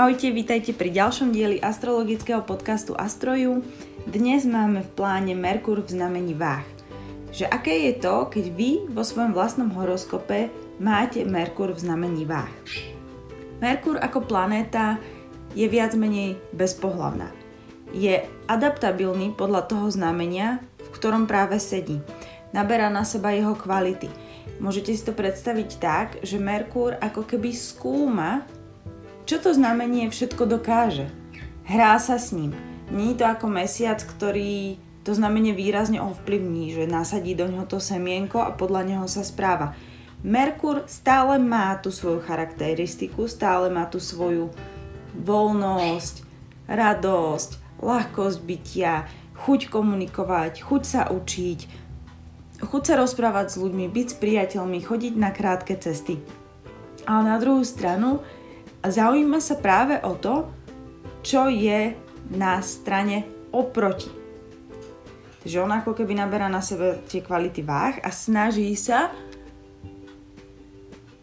Ahojte, vítajte pri ďalšom dieli astrologického podcastu Astroju. Dnes máme v pláne Merkur v znamení váh. Že aké je to, keď vy vo svojom vlastnom horoskope máte Merkur v znamení váh. Merkur ako planéta je viac menej bezpohlavná. Je adaptabilný podľa toho znamenia, v ktorom práve sedí. Naberá na seba jeho kvality. Môžete si to predstaviť tak, že Merkur ako keby skúma čo to znamenie všetko dokáže? Hrá sa s ním. Je to ako mesiac, ktorý to znamenie výrazne ovplyvní, že nasadí do neho to semienko a podľa neho sa správa. Merkur stále má tú svoju charakteristiku, stále má tú svoju voľnosť, radosť, ľahkosť bytia, chuť komunikovať, chuť sa učiť, chuť sa rozprávať s ľuďmi, byť s priateľmi, chodiť na krátke cesty. Ale na druhú stranu a zaujíma sa práve o to, čo je na strane oproti. Takže on ako keby naberá na sebe tie kvality váh a snaží sa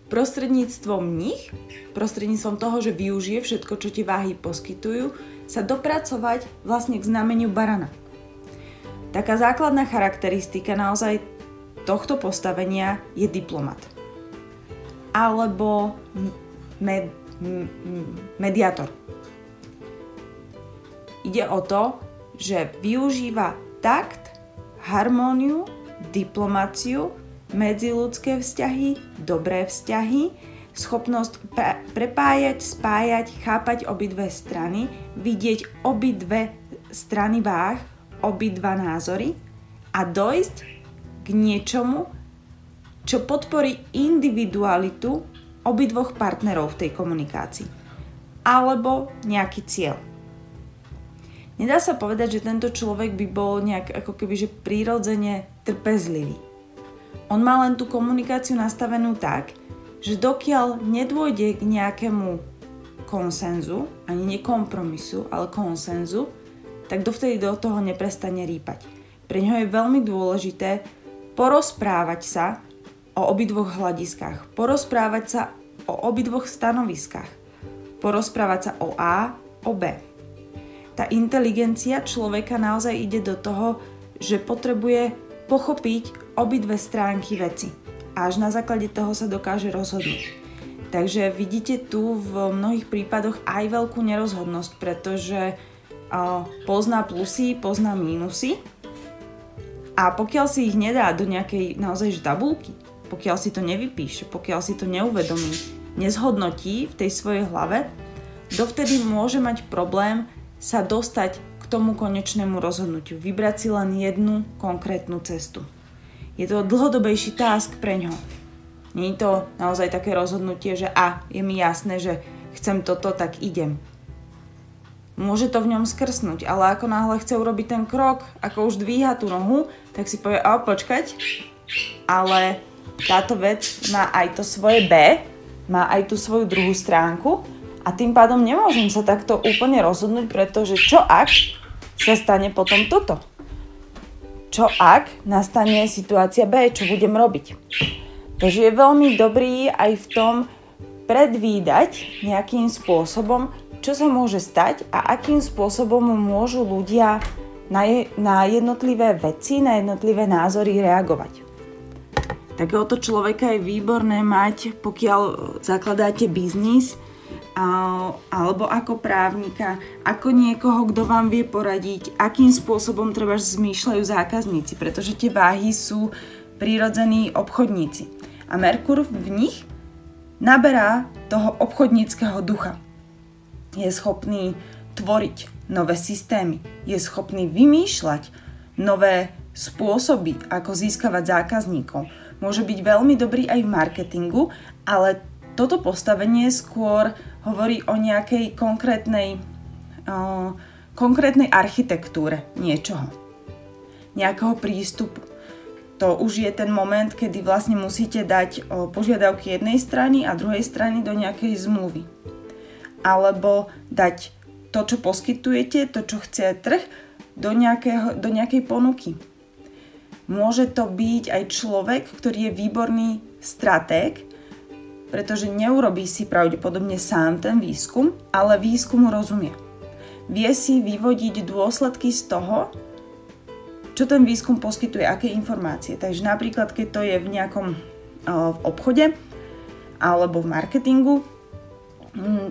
prostredníctvom nich, prostredníctvom toho, že využije všetko, čo tie váhy poskytujú, sa dopracovať vlastne k znameniu barana. Taká základná charakteristika naozaj tohto postavenia je diplomat. Alebo med, mediátor. Ide o to, že využíva takt, harmóniu, diplomáciu, medziludské vzťahy, dobré vzťahy, schopnosť pre- prepájať, spájať, chápať obidve strany, vidieť obidve strany váh, obidva názory a dojsť k niečomu, čo podporí individualitu obidvoch partnerov v tej komunikácii. Alebo nejaký cieľ. Nedá sa povedať, že tento človek by bol nejak ako keby že prírodzene trpezlivý. On má len tú komunikáciu nastavenú tak, že dokiaľ nedôjde k nejakému konsenzu, ani nie kompromisu, ale konsenzu, tak dovtedy do toho neprestane rýpať. Pre ňoho je veľmi dôležité porozprávať sa o obidvoch hľadiskách, porozprávať sa o obidvoch stanoviskách, porozprávať sa o A, o B. Tá inteligencia človeka naozaj ide do toho, že potrebuje pochopiť obidve stránky veci. A až na základe toho sa dokáže rozhodnúť. Takže vidíte tu v mnohých prípadoch aj veľkú nerozhodnosť, pretože pozná plusy, pozná mínusy a pokiaľ si ich nedá do nejakej naozaj tabulky, pokiaľ si to nevypíše, pokiaľ si to neuvedomí, nezhodnotí v tej svojej hlave, dovtedy môže mať problém sa dostať k tomu konečnému rozhodnutiu. Vybrať si len jednu konkrétnu cestu. Je to dlhodobejší task pre ňo. Nie je to naozaj také rozhodnutie, že a, je mi jasné, že chcem toto, tak idem. Môže to v ňom skrsnúť, ale ako náhle chce urobiť ten krok, ako už dvíha tú nohu, tak si povie, a počkať, ale táto vec má aj to svoje B, má aj tú svoju druhú stránku a tým pádom nemôžem sa takto úplne rozhodnúť, pretože čo ak sa stane potom toto? Čo ak nastane situácia B, čo budem robiť? Takže je veľmi dobrý aj v tom predvídať nejakým spôsobom, čo sa môže stať a akým spôsobom môžu ľudia na, je, na jednotlivé veci, na jednotlivé názory reagovať. Takéhoto človeka je výborné mať, pokiaľ zakladáte biznis, alebo ako právnika, ako niekoho, kto vám vie poradiť, akým spôsobom treba zmýšľajú zákazníci, pretože tie váhy sú prírodzení obchodníci. A Merkur v nich naberá toho obchodníckého ducha. Je schopný tvoriť nové systémy, je schopný vymýšľať nové spôsoby, ako získavať zákazníkov môže byť veľmi dobrý aj v marketingu, ale toto postavenie skôr hovorí o nejakej konkrétnej, uh, konkrétnej architektúre niečoho, nejakého prístupu. To už je ten moment, kedy vlastne musíte dať o, požiadavky jednej strany a druhej strany do nejakej zmluvy. Alebo dať to, čo poskytujete, to, čo chce trh, do, nejakého, do nejakej ponuky Môže to byť aj človek, ktorý je výborný stratég pretože neurobí si pravdepodobne sám ten výskum, ale výskumu rozumie. Vie si vyvodiť dôsledky z toho, čo ten výskum poskytuje, aké informácie. Takže napríklad, keď to je v nejakom v obchode alebo v marketingu,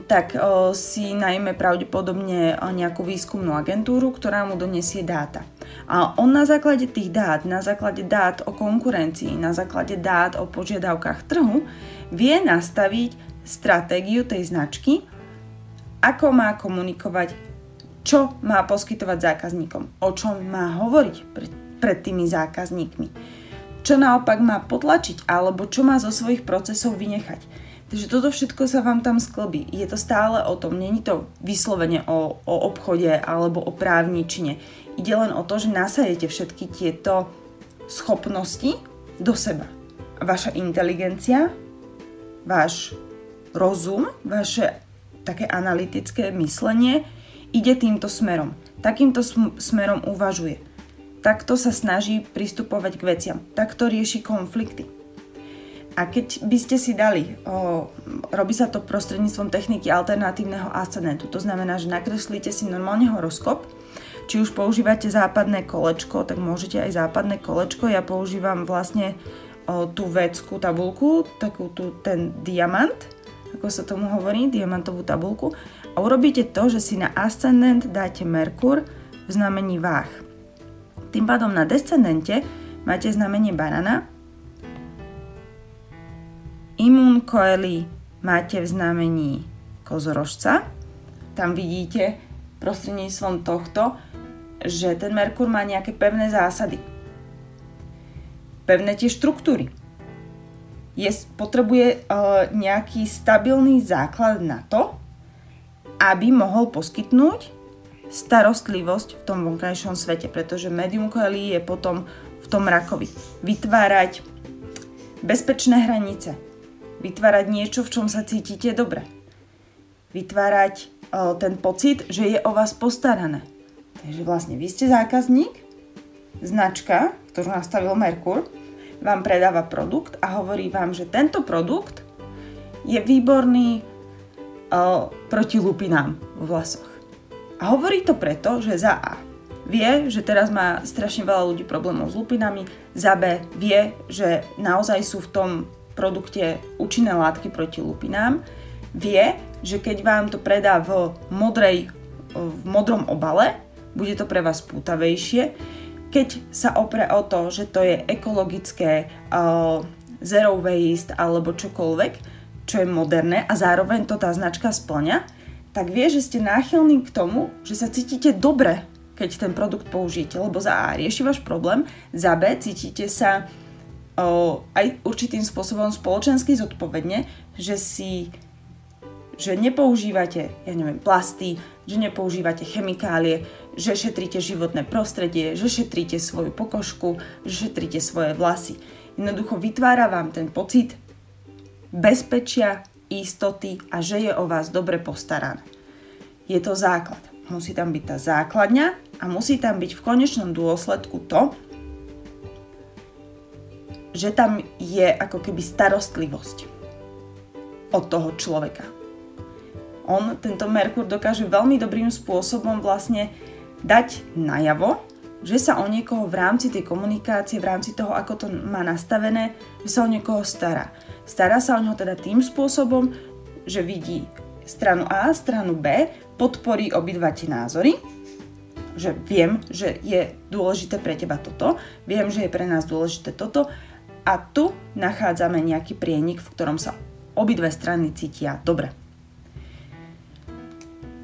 tak si najmä pravdepodobne nejakú výskumnú agentúru, ktorá mu donesie dáta. A on na základe tých dát, na základe dát o konkurencii, na základe dát o požiadavkách trhu vie nastaviť stratégiu tej značky, ako má komunikovať, čo má poskytovať zákazníkom, o čom má hovoriť pred, pred tými zákazníkmi, čo naopak má potlačiť alebo čo má zo svojich procesov vynechať. Takže toto všetko sa vám tam sklbí. Je to stále o tom, není to vyslovene o, o obchode alebo o právničine. Ide len o to, že nasajete všetky tieto schopnosti do seba. Vaša inteligencia váš rozum, vaše také analytické myslenie ide týmto smerom. Takýmto sm- smerom uvažuje. Takto sa snaží pristupovať k veciam. Takto rieši konflikty. A keď by ste si dali, o, robí sa to prostredníctvom techniky alternatívneho ascendentu, to znamená, že nakreslíte si normálne horoskop, či už používate západné kolečko, tak môžete aj západné kolečko, ja používam vlastne o, tú vedskú tabulku, takú tú, ten diamant, ako sa tomu hovorí, diamantovú tabulku. A urobíte to, že si na ascendent dáte Merkur v znamení váh. Tým pádom na descendente máte znamenie barana, Imun koeli máte v znamení kozorožca. Tam vidíte prostredníctvom tohto, že ten Merkur má nejaké pevné zásady pevné tie štruktúry. Je, potrebuje uh, nejaký stabilný základ na to, aby mohol poskytnúť starostlivosť v tom vonkajšom svete, pretože medium coeli je potom v tom rakovi. Vytvárať bezpečné hranice, vytvárať niečo, v čom sa cítite dobre. Vytvárať uh, ten pocit, že je o vás postarané. Takže vlastne vy ste zákazník, značka, ktorú nastavil Merkur, vám predáva produkt a hovorí vám, že tento produkt je výborný uh, proti lupinám v vlasoch. A hovorí to preto, že za A vie, že teraz má strašne veľa ľudí problémov s lupinami, za B vie, že naozaj sú v tom produkte účinné látky proti lupinám, vie, že keď vám to predá v, modrej, v modrom obale, bude to pre vás pútavejšie, keď sa opre o to, že to je ekologické, uh, zero waste alebo čokoľvek, čo je moderné a zároveň to tá značka splňa, tak vie, že ste náchylní k tomu, že sa cítite dobre, keď ten produkt použijete, lebo za A rieši váš problém, za B cítite sa o, aj určitým spôsobom spoločensky zodpovedne, že si že nepoužívate, ja neviem, plasty, že nepoužívate chemikálie, že šetríte životné prostredie, že šetríte svoju pokožku, že šetríte svoje vlasy. Jednoducho vytvára vám ten pocit bezpečia, istoty a že je o vás dobre postarané. Je to základ. Musí tam byť tá základňa a musí tam byť v konečnom dôsledku to, že tam je ako keby starostlivosť od toho človeka. On, tento Merkur, dokáže veľmi dobrým spôsobom vlastne dať najavo, že sa o niekoho v rámci tej komunikácie, v rámci toho, ako to má nastavené, že sa o niekoho stará. Stará sa o neho teda tým spôsobom, že vidí stranu A, stranu B, podporí obidva tie názory, že viem, že je dôležité pre teba toto, viem, že je pre nás dôležité toto a tu nachádzame nejaký prienik, v ktorom sa obidve strany cítia dobre.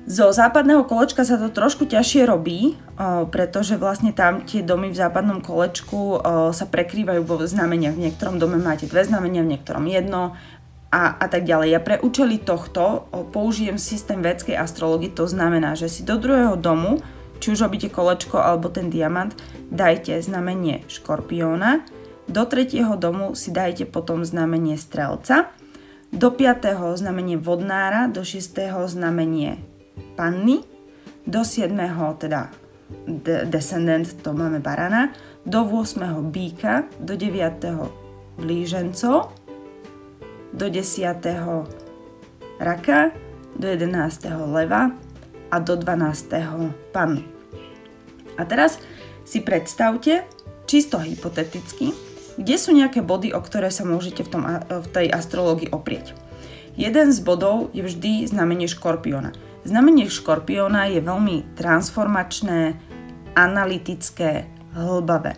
Zo západného kolečka sa to trošku ťažšie robí, pretože vlastne tam tie domy v západnom kolečku sa prekrývajú vo znameniach. V niektorom dome máte dve znamenia, v niektorom jedno a, a tak ďalej. Ja pre účely tohto použijem systém vedskej astrologie, to znamená, že si do druhého domu, či už robíte kolečko alebo ten diamant, dajte znamenie škorpióna, do tretieho domu si dajte potom znamenie strelca, do piatého znamenie vodnára, do šiestého znamenie panny, do 7. teda de- descendent, to máme barana, do 8. býka, do 9. blížencov do 10. raka, do 11. leva a do 12. panu. A teraz si predstavte, čisto hypoteticky, kde sú nejaké body, o ktoré sa môžete v, tom, v tej astrológii oprieť. Jeden z bodov je vždy znamenie škorpiona. Znamenie škorpiona je veľmi transformačné, analytické, hlbavé.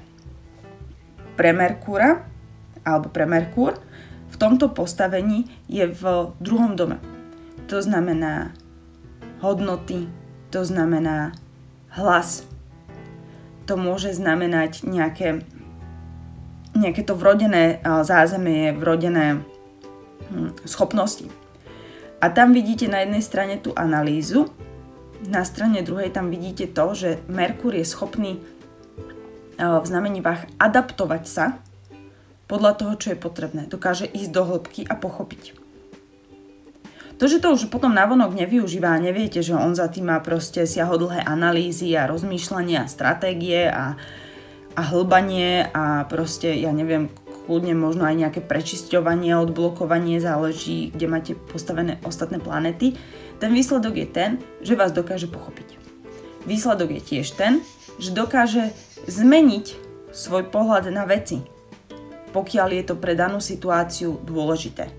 Pre Merkúra, alebo pre Merkúr, v tomto postavení je v druhom dome. To znamená hodnoty, to znamená hlas, to môže znamenať nejaké, nejaké to vrodené zázemie, vrodené hm, schopnosti. A tam vidíte na jednej strane tú analýzu, na strane druhej tam vidíte to, že Merkur je schopný v znamení váh adaptovať sa podľa toho, čo je potrebné. Dokáže ísť do hĺbky a pochopiť. To, že to už potom navonok nevyužíva a neviete, že on za tým má proste siahodlhé analýzy a rozmýšľania a stratégie a, a hlbanie a proste, ja neviem, kľudne možno aj nejaké prečisťovanie, odblokovanie, záleží, kde máte postavené ostatné planety. Ten výsledok je ten, že vás dokáže pochopiť. Výsledok je tiež ten, že dokáže zmeniť svoj pohľad na veci, pokiaľ je to pre danú situáciu dôležité.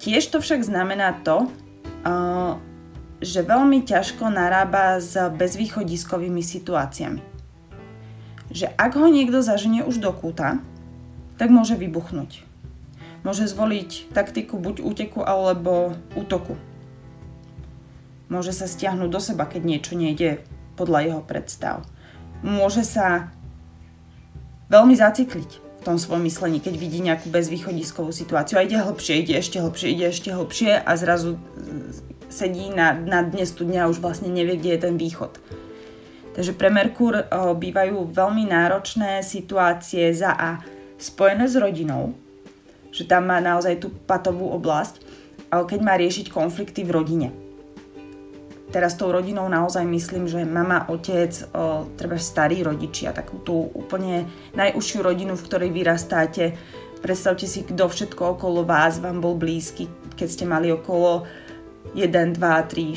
Tiež to však znamená to, že veľmi ťažko narába s bezvýchodiskovými situáciami. Že ak ho niekto zaženie už do kúta, tak môže vybuchnúť. Môže zvoliť taktiku buď úteku alebo útoku. Môže sa stiahnuť do seba, keď niečo nejde podľa jeho predstav. Môže sa veľmi zacikliť v tom svojom myslení, keď vidí nejakú bezvýchodiskovú situáciu a ide hlbšie, ide ešte hlbšie, ide ešte hlbšie a zrazu sedí na, na dne studňa a už vlastne nevie, kde je ten východ. Takže pre Merkur o, bývajú veľmi náročné situácie za A spojené s rodinou, že tam má naozaj tú patovú oblasť, keď má riešiť konflikty v rodine teraz tou rodinou naozaj myslím, že mama, otec, o, treba starí rodičia, takú tú úplne najúžšiu rodinu, v ktorej vyrastáte. Predstavte si, kto všetko okolo vás vám bol blízky, keď ste mali okolo 1, 2, 3,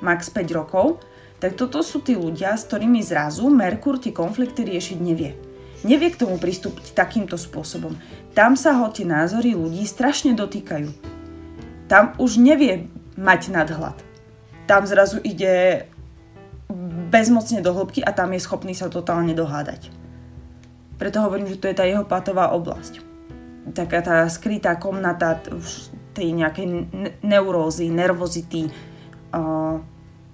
4, max 5 rokov. Tak toto sú tí ľudia, s ktorými zrazu Merkur tie konflikty riešiť nevie. Nevie k tomu pristúpiť takýmto spôsobom. Tam sa ho tie názory ľudí strašne dotýkajú. Tam už nevie mať nadhľad tam zrazu ide bezmocne do hĺbky a tam je schopný sa totálne dohádať. Preto hovorím, že to je tá jeho patová oblasť. Taká tá skrytá komnata tej nejakej neurózy, nervozity,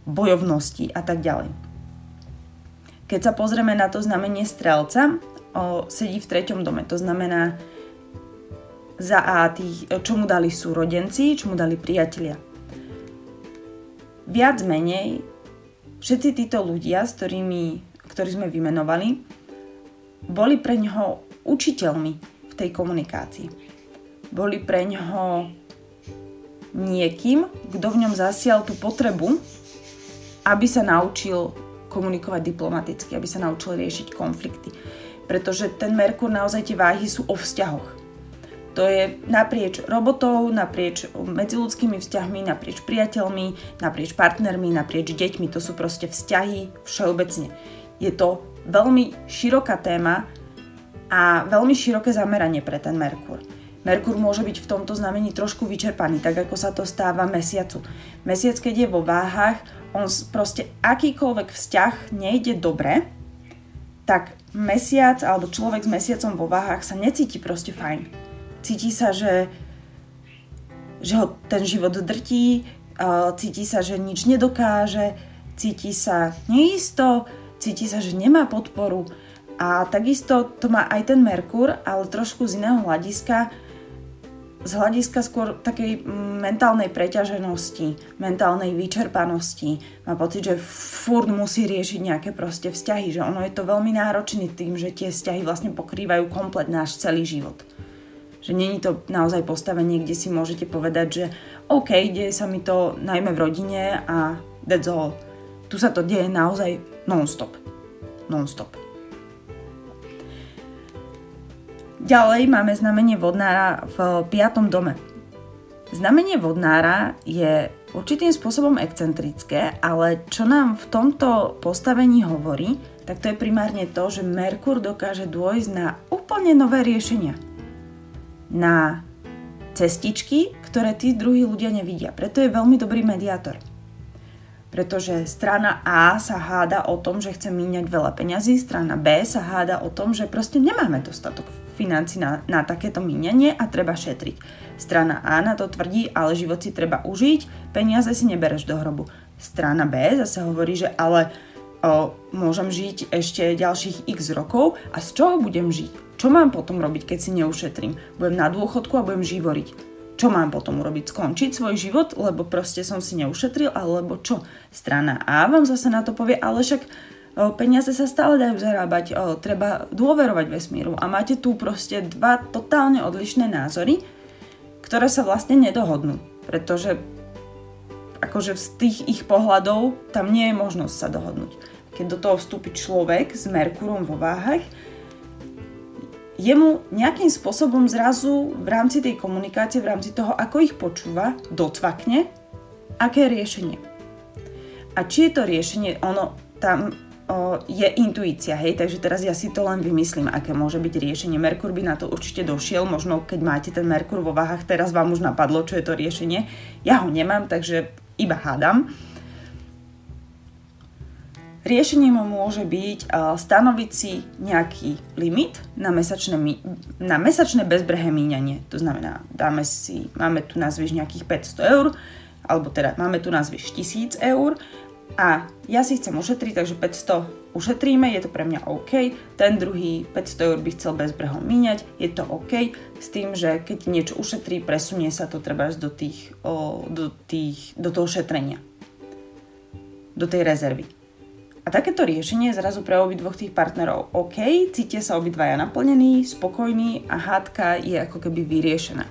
bojovnosti a tak ďalej. Keď sa pozrieme na to znamenie strelca, o, sedí v treťom dome. To znamená, za A tých, čo mu dali súrodenci, čo mu dali priatelia viac menej všetci títo ľudia, s ktorými, ktorí sme vymenovali, boli pre ňoho učiteľmi v tej komunikácii. Boli pre ňoho niekým, kto v ňom zasial tú potrebu, aby sa naučil komunikovať diplomaticky, aby sa naučil riešiť konflikty. Pretože ten Merkur naozaj tie váhy sú o vzťahoch. To je naprieč robotou, naprieč medziludskými vzťahmi, naprieč priateľmi, naprieč partnermi, naprieč deťmi. To sú proste vzťahy všeobecne. Je to veľmi široká téma a veľmi široké zameranie pre ten Merkur. Merkur môže byť v tomto znamení trošku vyčerpaný, tak ako sa to stáva mesiacu. Mesiac, keď je vo váhach, on proste akýkoľvek vzťah nejde dobre, tak mesiac alebo človek s mesiacom vo váhach sa necíti proste fajn cíti sa, že, že ho ten život drtí, cíti sa, že nič nedokáže, cíti sa neisto, cíti sa, že nemá podporu. A takisto to má aj ten Merkur, ale trošku z iného hľadiska, z hľadiska skôr takej mentálnej preťaženosti, mentálnej vyčerpanosti. Má pocit, že furt musí riešiť nejaké proste vzťahy, že ono je to veľmi náročný tým, že tie vzťahy vlastne pokrývajú komplet náš celý život. Že není to naozaj postavenie, kde si môžete povedať, že OK, deje sa mi to najmä v rodine a that's all. Tu sa to deje naozaj non-stop. Non-stop. Ďalej máme znamenie vodnára v piatom dome. Znamenie vodnára je určitým spôsobom excentrické, ale čo nám v tomto postavení hovorí, tak to je primárne to, že Merkur dokáže dôjsť na úplne nové riešenia. Na cestičky, ktoré tí druhí ľudia nevidia. Preto je veľmi dobrý mediátor. Pretože strana A sa háda o tom, že chce míňať veľa peňazí, strana B sa háda o tom, že proste nemáme dostatok financí na, na takéto míňanie a treba šetriť. Strana A na to tvrdí, ale život si treba užiť, peniaze si nebereš do hrobu. Strana B zase hovorí, že ale o, môžem žiť ešte ďalších x rokov a z čoho budem žiť? Čo mám potom robiť, keď si neušetrím? Budem na dôchodku a budem živoriť čo mám potom urobiť? Skončiť svoj život, lebo proste som si neušetril, alebo čo? Strana A vám zase na to povie, ale však peniaze sa stále dajú zarábať, treba dôverovať vesmíru a máte tu proste dva totálne odlišné názory, ktoré sa vlastne nedohodnú, pretože akože z tých ich pohľadov tam nie je možnosť sa dohodnúť. Keď do toho vstúpi človek s Merkurom vo váhach, jemu nejakým spôsobom zrazu v rámci tej komunikácie, v rámci toho, ako ich počúva, dotvakne, aké je riešenie. A či je to riešenie, ono tam je intuícia, hej, takže teraz ja si to len vymyslím, aké môže byť riešenie. Merkur by na to určite došiel, možno keď máte ten Merkur vo váhach, teraz vám už napadlo, čo je to riešenie. Ja ho nemám, takže iba hádam. Riešením môže byť stanoviť si nejaký limit na mesačné, na mesačné bezbrehé míňanie. To znamená, dáme si, máme tu nazvieš nejakých 500 eur, alebo teda máme tu nazvieš 1000 eur a ja si chcem ušetriť, takže 500 ušetríme, je to pre mňa OK. Ten druhý 500 eur by chcel bezbreho míňať, je to OK. S tým, že keď niečo ušetrí, presunie sa to treba do, tých, o, do, tých, do toho šetrenia. Do tej rezervy. A takéto riešenie je zrazu pre obidvoch tých partnerov OK, cítia sa obidvaja naplnení, spokojní a hádka je ako keby vyriešená.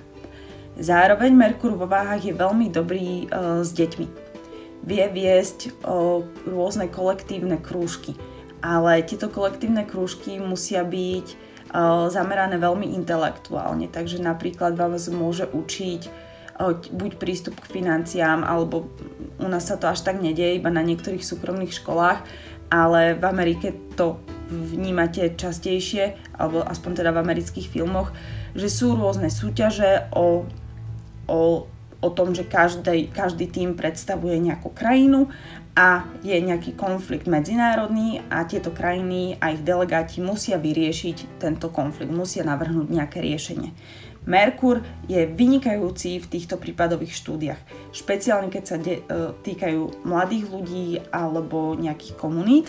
Zároveň Merkur vo váhach je veľmi dobrý e, s deťmi. Vie viesť e, rôzne kolektívne krúžky, ale tieto kolektívne krúžky musia byť e, zamerané veľmi intelektuálne, takže napríklad vás môže učiť e, buď prístup k financiám, alebo u nás sa to až tak nedieje, iba na niektorých súkromných školách, ale v Amerike to vnímate častejšie, alebo aspoň teda v amerických filmoch, že sú rôzne súťaže o, o, o tom, že každý, každý tým predstavuje nejakú krajinu a je nejaký konflikt medzinárodný a tieto krajiny a ich delegáti musia vyriešiť tento konflikt, musia navrhnúť nejaké riešenie. Merkur je vynikajúci v týchto prípadových štúdiách, špeciálne keď sa de- e, týkajú mladých ľudí alebo nejakých komunít,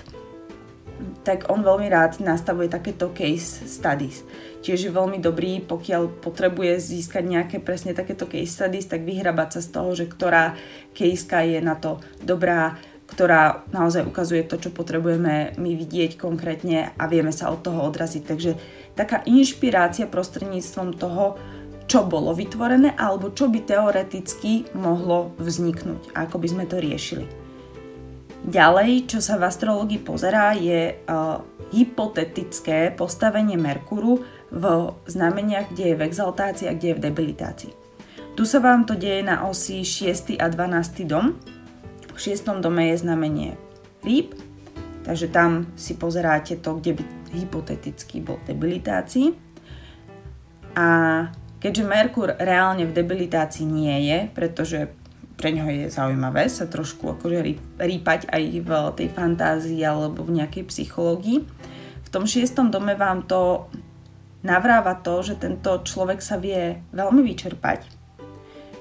tak on veľmi rád nastavuje takéto case studies. Tiež je veľmi dobrý, pokiaľ potrebuje získať nejaké presne takéto case studies, tak vyhrabať sa z toho, že ktorá caseka je na to dobrá, ktorá naozaj ukazuje to, čo potrebujeme my vidieť konkrétne a vieme sa od toho odraziť. Takže taká inšpirácia prostredníctvom toho, čo bolo vytvorené alebo čo by teoreticky mohlo vzniknúť, ako by sme to riešili. Ďalej, čo sa v astrologii pozerá, je uh, hypotetické postavenie Merkuru v znameniach, kde je v exaltácii a kde je v debilitácii. Tu sa vám to deje na osi 6. a 12. dom, v šiestom dome je znamenie rýb, takže tam si pozeráte to, kde by hypoteticky bol v debilitácii. A keďže Merkur reálne v debilitácii nie je, pretože pre ňoho je zaujímavé sa trošku akože rýpať aj v tej fantázii alebo v nejakej psychológii. V tom šiestom dome vám to navráva to, že tento človek sa vie veľmi vyčerpať,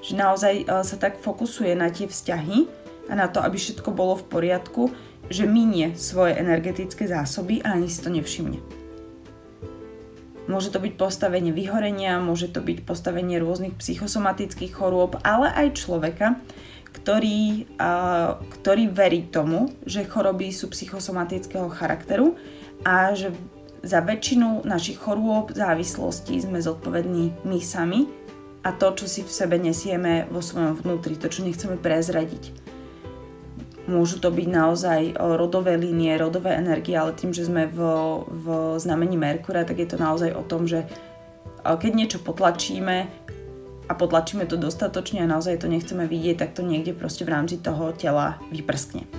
že naozaj e, sa tak fokusuje na tie vzťahy, a na to, aby všetko bolo v poriadku, že minie svoje energetické zásoby a ani si to nevšimne. Môže to byť postavenie vyhorenia, môže to byť postavenie rôznych psychosomatických chorôb, ale aj človeka, ktorý, a, ktorý verí tomu, že choroby sú psychosomatického charakteru a že za väčšinu našich chorôb, závislostí sme zodpovední my sami a to, čo si v sebe nesieme vo svojom vnútri, to, čo nechceme prezradiť. Môžu to byť naozaj rodové línie, rodové energie, ale tým, že sme v, v znamení Merkura, tak je to naozaj o tom, že keď niečo potlačíme a potlačíme to dostatočne a naozaj to nechceme vidieť, tak to niekde proste v rámci toho tela vyprskne.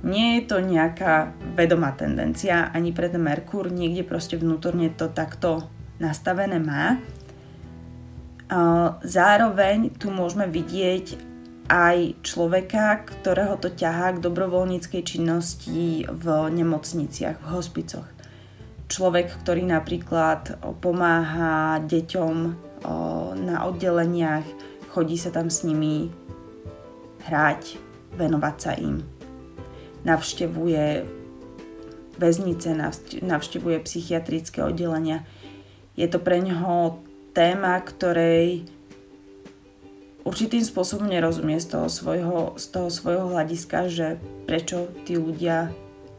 Nie je to nejaká vedomá tendencia, ani pre ten Merkur niekde proste vnútorne to takto nastavené má. Zároveň tu môžeme vidieť aj človeka, ktorého to ťahá k dobrovoľníckej činnosti v nemocniciach, v hospicoch. Človek, ktorý napríklad pomáha deťom na oddeleniach, chodí sa tam s nimi hrať, venovať sa im. Navštevuje väznice, navštevuje psychiatrické oddelenia. Je to pre neho téma, ktorej určitým spôsobom nerozumie z toho svojho, z toho svojho hľadiska, že prečo tí ľudia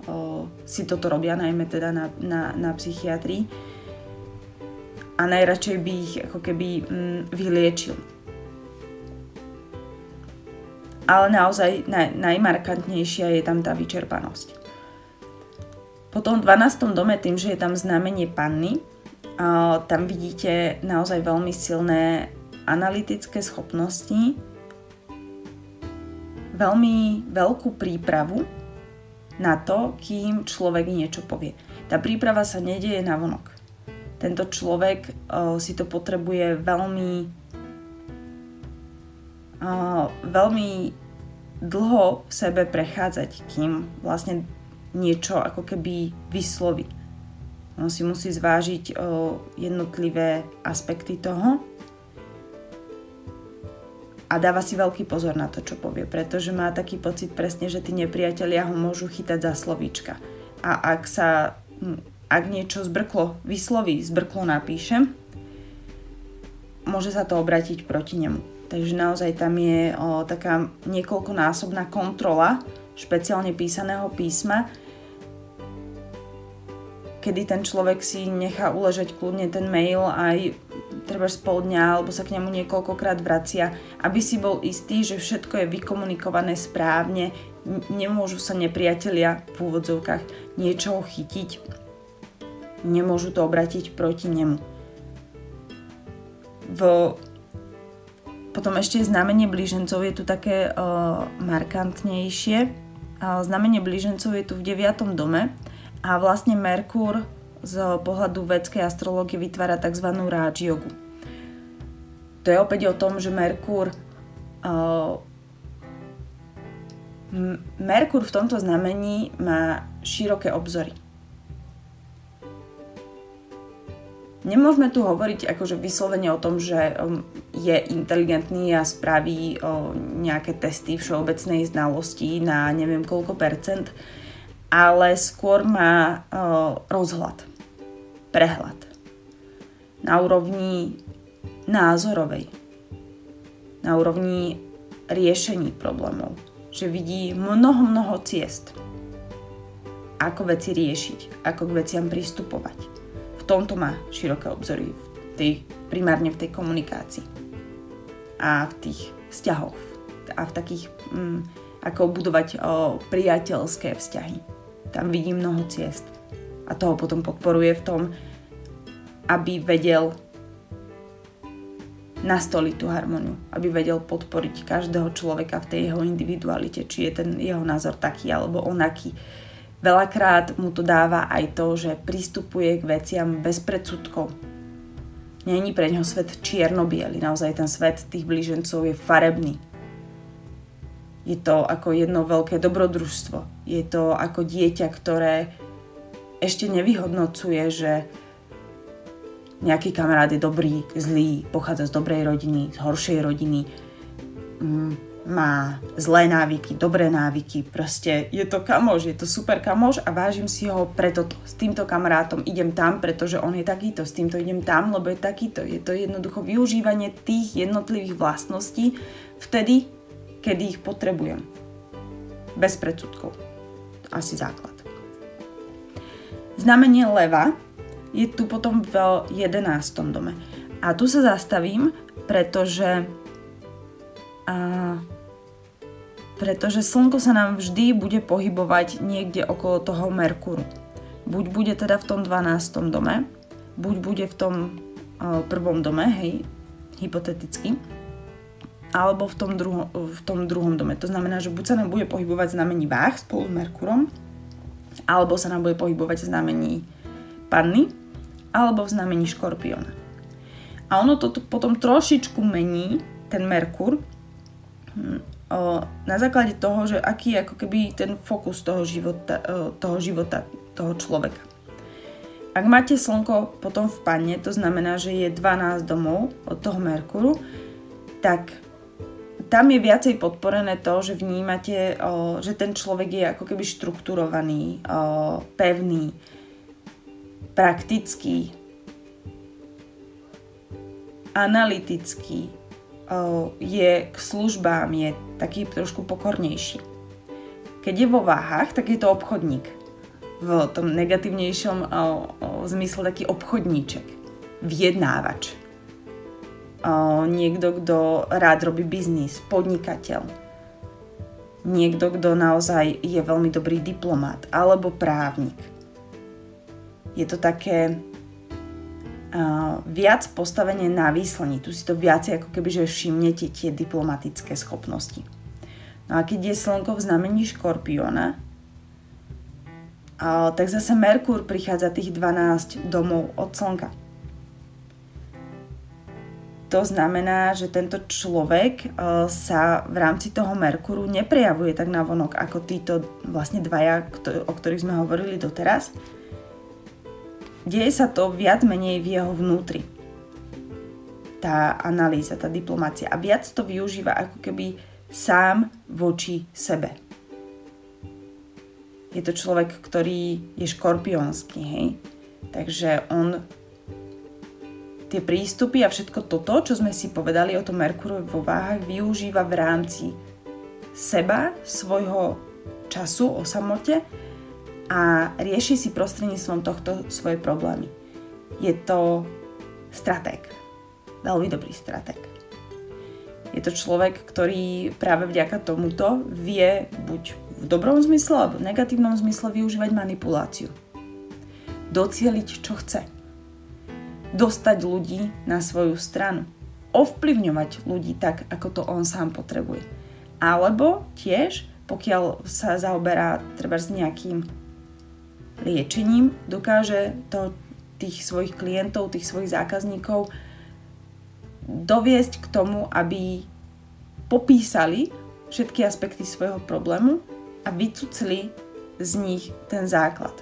o, si toto robia, najmä teda na, na, na psychiatrii. A najradšej by ich ako keby mm, vyliečil. Ale naozaj naj, najmarkantnejšia je tam tá vyčerpanosť. Potom v 12. dome, tým, že je tam znamenie panny, tam vidíte naozaj veľmi silné analytické schopnosti, veľmi veľkú prípravu na to, kým človek niečo povie. Tá príprava sa nedieje na vonok. Tento človek uh, si to potrebuje veľmi uh, veľmi dlho v sebe prechádzať, kým vlastne niečo ako keby vysloví. On si musí zvážiť uh, jednotlivé aspekty toho a dáva si veľký pozor na to, čo povie, pretože má taký pocit presne, že tí nepriatelia ho môžu chytať za slovíčka. A ak sa, hm, ak niečo zbrklo vysloví, zbrklo napíše, môže sa to obratiť proti nemu. Takže naozaj tam je o, taká niekoľkonásobná kontrola špeciálne písaného písma, kedy ten človek si nechá uležať kľudne ten mail aj treba pol dňa alebo sa k nemu niekoľkokrát vracia, aby si bol istý, že všetko je vykomunikované správne, nemôžu sa nepriatelia v úvodzovkách niečoho chytiť, nemôžu to obratiť proti nemu. V... Potom ešte znamenie blížencov je tu také uh, markantnejšie. Uh, znamenie blížencov je tu v 9. dome a vlastne Merkur z pohľadu vedskej astrológie vytvára tzv. ráč jogu. To je opäť o tom, že Merkur uh, Merkur v tomto znamení má široké obzory. Nemôžeme tu hovoriť akože vyslovene o tom, že um, je inteligentný a spraví nejaké testy všeobecnej znalosti na neviem koľko percent, ale skôr má rozhľad prehľad. Na úrovni názorovej. Na úrovni riešení problémov. Že vidí mnoho, mnoho ciest. Ako veci riešiť, ako k veciam pristupovať. V tomto má široké obzory, v tej, primárne v tej komunikácii. A v tých vzťahoch. A v takých, mm, ako budovať o, priateľské vzťahy. Tam vidí mnoho ciest a toho potom podporuje v tom, aby vedel nastoliť tú harmoniu, aby vedel podporiť každého človeka v tej jeho individualite, či je ten jeho názor taký alebo onaký. Veľakrát mu to dáva aj to, že pristupuje k veciam bez predsudkov. Není pre neho svet čierno naozaj ten svet tých blížencov je farebný. Je to ako jedno veľké dobrodružstvo. Je to ako dieťa, ktoré ešte nevyhodnocuje, že nejaký kamarát je dobrý, zlý, pochádza z dobrej rodiny, z horšej rodiny, mm, má zlé návyky, dobré návyky, proste je to kamoš, je to super kamoš a vážim si ho preto s týmto kamarátom idem tam, pretože on je takýto, s týmto idem tam, lebo je takýto. Je to jednoducho využívanie tých jednotlivých vlastností vtedy, kedy ich potrebujem. Bez predsudkov. Asi základ. Znamenie leva je tu potom v 11. dome. A tu sa zastavím, pretože a, pretože Slnko sa nám vždy bude pohybovať niekde okolo toho Merkuru. Buď bude teda v tom 12. dome, buď bude v tom prvom dome, hej, hypoteticky, alebo v tom, druho, v tom druhom dome. To znamená, že buď sa nám bude pohybovať znamení váh spolu s Merkurom, alebo sa nám bude pohybovať v znamení panny, alebo v znamení škorpiona. A ono to potom trošičku mení, ten Merkur, hm, na základe toho, že aký je ako keby ten fokus toho života, toho života, toho človeka. Ak máte slnko potom v panne, to znamená, že je 12 domov od toho Merkuru, tak tam je viacej podporené to, že vnímate, o, že ten človek je ako keby štrukturovaný, o, pevný, praktický, analytický, o, je k službám, je taký trošku pokornejší. Keď je vo váhach, tak je to obchodník. V tom negatívnejšom o, o, zmysle taký obchodníček, vyjednávač niekto, kto rád robí biznis, podnikateľ, niekto, kto naozaj je veľmi dobrý diplomat alebo právnik. Je to také uh, viac postavenie na výslení. Tu si to viacej ako keby, že všimnete tie diplomatické schopnosti. No a keď je slnko v znamení škorpiona, tak zase Merkur prichádza tých 12 domov od slnka. To znamená, že tento človek e, sa v rámci toho Merkuru neprejavuje tak na vonok ako títo vlastne dvaja, o ktorých sme hovorili doteraz. Deje sa to viac menej v jeho vnútri. Tá analýza, tá diplomácia. A viac to využíva ako keby sám voči sebe. Je to človek, ktorý je škorpiónsky, hej? Takže on tie prístupy a všetko toto, čo sme si povedali o tom Merkurovi vo váhach, využíva v rámci seba, svojho času o samote a rieši si prostredníctvom tohto svoje problémy. Je to stratég. Veľmi dobrý stratég. Je to človek, ktorý práve vďaka tomuto vie buď v dobrom zmysle alebo v negatívnom zmysle využívať manipuláciu. Docieliť, čo chce dostať ľudí na svoju stranu. Ovplyvňovať ľudí tak, ako to on sám potrebuje. Alebo tiež, pokiaľ sa zaoberá treba s nejakým liečením, dokáže to tých svojich klientov, tých svojich zákazníkov doviesť k tomu, aby popísali všetky aspekty svojho problému a vycucli z nich ten základ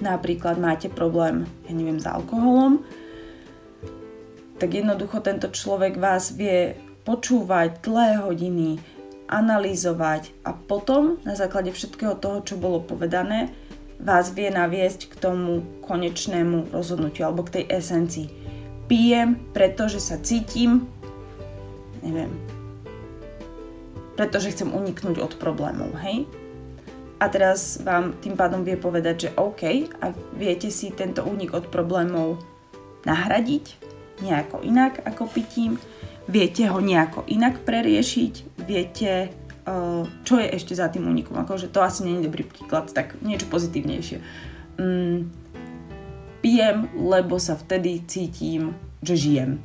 napríklad máte problém, ja neviem, s alkoholom, tak jednoducho tento človek vás vie počúvať dlhé hodiny, analyzovať a potom na základe všetkého toho, čo bolo povedané, vás vie naviesť k tomu konečnému rozhodnutiu alebo k tej esencii. Pijem, pretože sa cítim, neviem, pretože chcem uniknúť od problémov, hej? A teraz vám tým pádom vie povedať, že OK a viete si tento únik od problémov nahradiť nejako inak ako pitím, viete ho nejako inak preriešiť, viete, uh, čo je ešte za tým únikom. Akože to asi nie je dobrý príklad, tak niečo pozitívnejšie. Mm, pijem, lebo sa vtedy cítim, že žijem.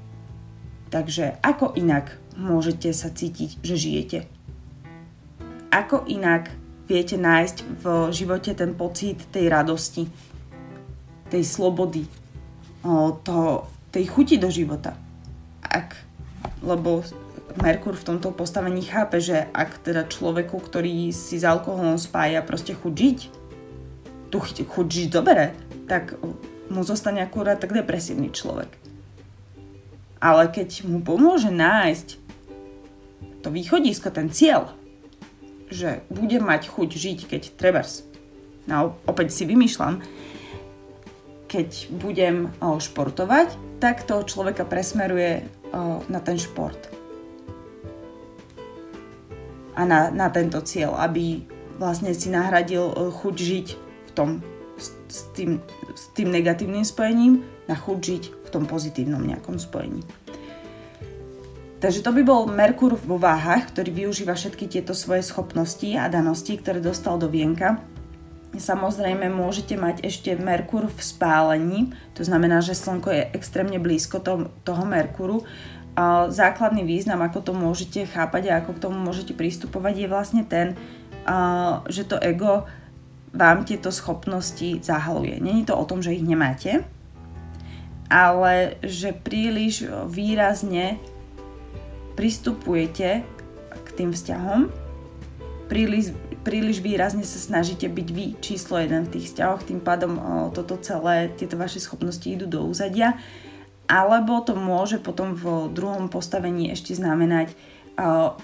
Takže ako inak môžete sa cítiť, že žijete? Ako inak viete nájsť v živote ten pocit tej radosti, tej slobody, to, tej chuti do života. Ak, lebo Merkur v tomto postavení chápe, že ak teda človeku, ktorý si s alkoholom spája proste chuť žiť, tu chuť žiť dobre, tak mu zostane akurát tak depresívny človek. Ale keď mu pomôže nájsť to východisko, ten cieľ, že budem mať chuť žiť, keď trebárs, no opäť si vymýšľam, keď budem športovať, tak toho človeka presmeruje na ten šport. A na, na tento cieľ, aby vlastne si nahradil chuť žiť v tom, s, tým, s tým negatívnym spojením na chuť žiť v tom pozitívnom nejakom spojení. Takže to by bol Merkur vo váhach, ktorý využíva všetky tieto svoje schopnosti a danosti, ktoré dostal do vienka Samozrejme môžete mať ešte Merkur v spálení, to znamená, že Slnko je extrémne blízko to, toho Merkuru. A základný význam, ako to môžete chápať a ako k tomu môžete pristupovať, je vlastne ten, a, že to ego vám tieto schopnosti zahaluje. Není to o tom, že ich nemáte, ale že príliš výrazne pristupujete k tým vzťahom, príliš, príliš výrazne sa snažíte byť vy číslo jeden v tých vzťahoch, tým pádom toto celé, tieto vaše schopnosti idú do úzadia, alebo to môže potom v druhom postavení ešte znamenať,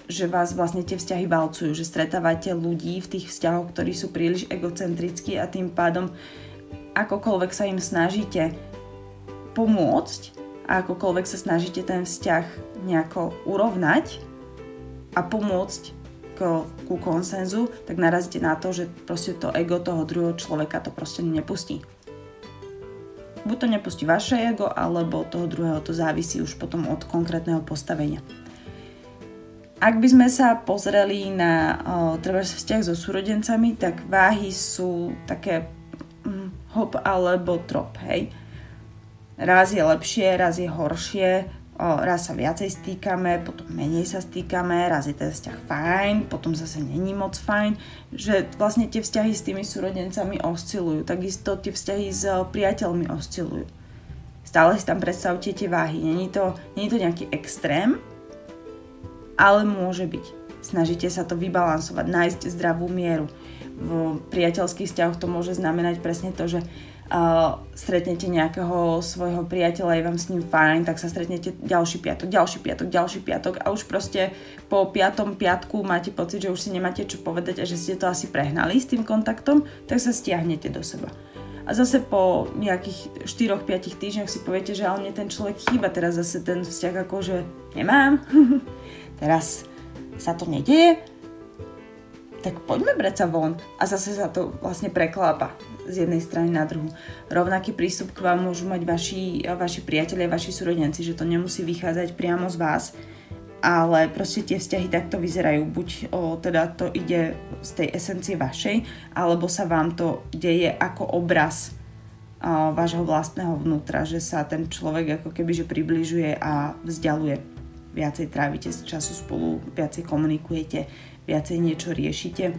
že vás vlastne tie vzťahy valcujú, že stretávate ľudí v tých vzťahoch, ktorí sú príliš egocentrickí a tým pádom akokoľvek sa im snažíte pomôcť a akokoľvek sa snažíte ten vzťah nejako urovnať a pomôcť k, ku konsenzu, tak narazíte na to, že proste to ego toho druhého človeka to proste nepustí. Buď to nepustí vaše ego, alebo toho druhého to závisí už potom od konkrétneho postavenia. Ak by sme sa pozreli na treba vzťah so súrodencami, tak váhy sú také hm, hop alebo trop, hej. Raz je lepšie, raz je horšie, raz sa viacej stýkame, potom menej sa stýkame, raz je ten vzťah fajn, potom zase není moc fajn, že vlastne tie vzťahy s tými súrodencami oscilujú, takisto tie vzťahy s priateľmi oscilujú. Stále si tam predstavte tie váhy, není to, není to nejaký extrém, ale môže byť. Snažíte sa to vybalansovať, nájsť zdravú mieru. V priateľských vzťahoch to môže znamenať presne to, že uh, stretnete nejakého svojho priateľa, je vám s ním fajn, tak sa stretnete ďalší piatok, ďalší piatok, ďalší piatok a už proste po piatom piatku máte pocit, že už si nemáte čo povedať a že ste to asi prehnali s tým kontaktom, tak sa stiahnete do seba. A zase po nejakých 4-5 týždňoch si poviete, že ale mne ten človek chýba, teraz zase ten vzťah akože nemám. teraz sa to nedieje, tak poďme brať sa von. A zase sa to vlastne preklápa z jednej strany na druhú. Rovnaký prístup k vám môžu mať vaši, vaši priatelia, vaši súrodenci, že to nemusí vychádzať priamo z vás, ale proste tie vzťahy takto vyzerajú. Buď o, teda to ide z tej esencie vašej, alebo sa vám to deje ako obraz o, vášho vlastného vnútra, že sa ten človek ako keby že približuje a vzdialuje viacej trávite času spolu, viacej komunikujete, viacej niečo riešite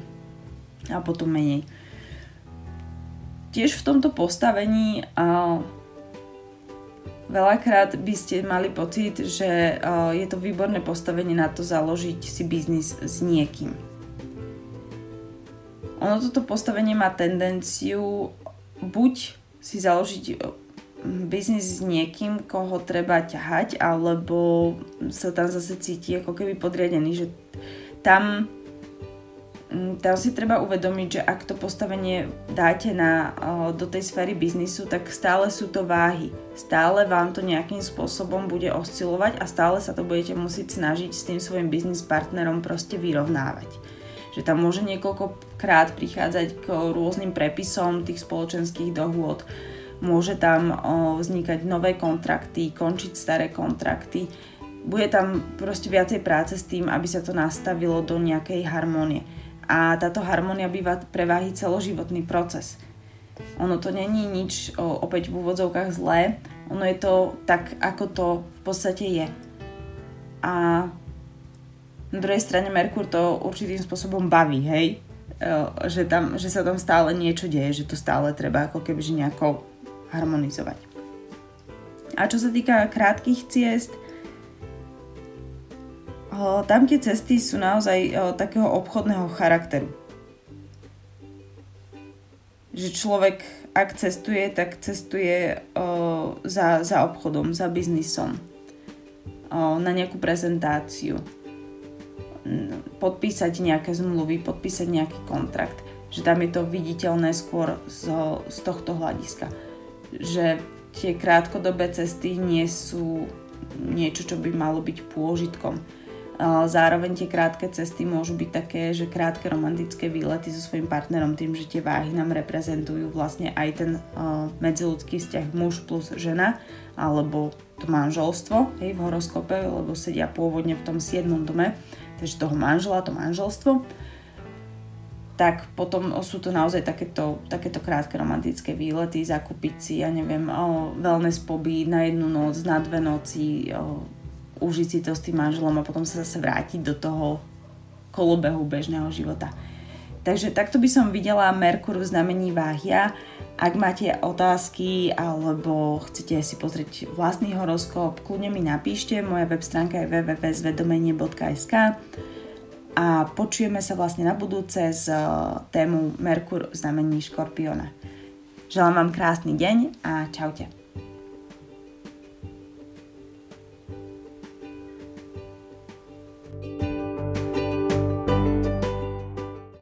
a potom menej. Tiež v tomto postavení a veľakrát by ste mali pocit, že je to výborné postavenie na to založiť si biznis s niekým. Ono toto postavenie má tendenciu buď si založiť biznis s niekým, koho treba ťahať, alebo sa tam zase cíti ako keby podriadený, že tam, tam si treba uvedomiť, že ak to postavenie dáte na, do tej sféry biznisu, tak stále sú to váhy. Stále vám to nejakým spôsobom bude oscilovať a stále sa to budete musieť snažiť s tým svojim biznis partnerom proste vyrovnávať. Že tam môže niekoľkokrát prichádzať k rôznym prepisom tých spoločenských dohôd, môže tam vznikať nové kontrakty, končiť staré kontrakty. Bude tam proste viacej práce s tým, aby sa to nastavilo do nejakej harmónie. A táto harmónia býva preváhy celoživotný proces. Ono to není nič opäť v úvodzovkách zlé, ono je to tak, ako to v podstate je. A na druhej strane Merkur to určitým spôsobom baví, hej? Že, tam, že sa tam stále niečo deje, že to stále treba ako keby nejako harmonizovať. A čo sa týka krátkých ciest, tam tie cesty sú naozaj takého obchodného charakteru. Že človek, ak cestuje, tak cestuje za, za obchodom, za biznisom, na nejakú prezentáciu, podpísať nejaké zmluvy, podpísať nejaký kontrakt. Že tam je to viditeľné skôr z, z tohto hľadiska že tie krátkodobé cesty nie sú niečo, čo by malo byť pôžitkom. Zároveň tie krátke cesty môžu byť také, že krátke romantické výlety so svojím partnerom tým, že tie váhy nám reprezentujú vlastne aj ten medziludský vzťah muž plus žena alebo to manželstvo hej, v horoskope, lebo sedia pôvodne v tom 7. dome, takže toho manžela, to manželstvo tak potom sú to naozaj takéto, takéto krátke romantické výlety, zakúpiť si, ja neviem, o, wellness poby na jednu noc, na dve noci, o, užiť si to s tým manželom a potom sa zase vrátiť do toho kolobehu bežného života. Takže takto by som videla Merkur v znamení váhia. Ak máte otázky alebo chcete si pozrieť vlastný horoskop, kľudne mi napíšte. Moja web stránka je www.zvedomenie.sk a počujeme sa vlastne na budúce z tému Merkur v znamení Škorpiona. Želám vám krásny deň a čaute.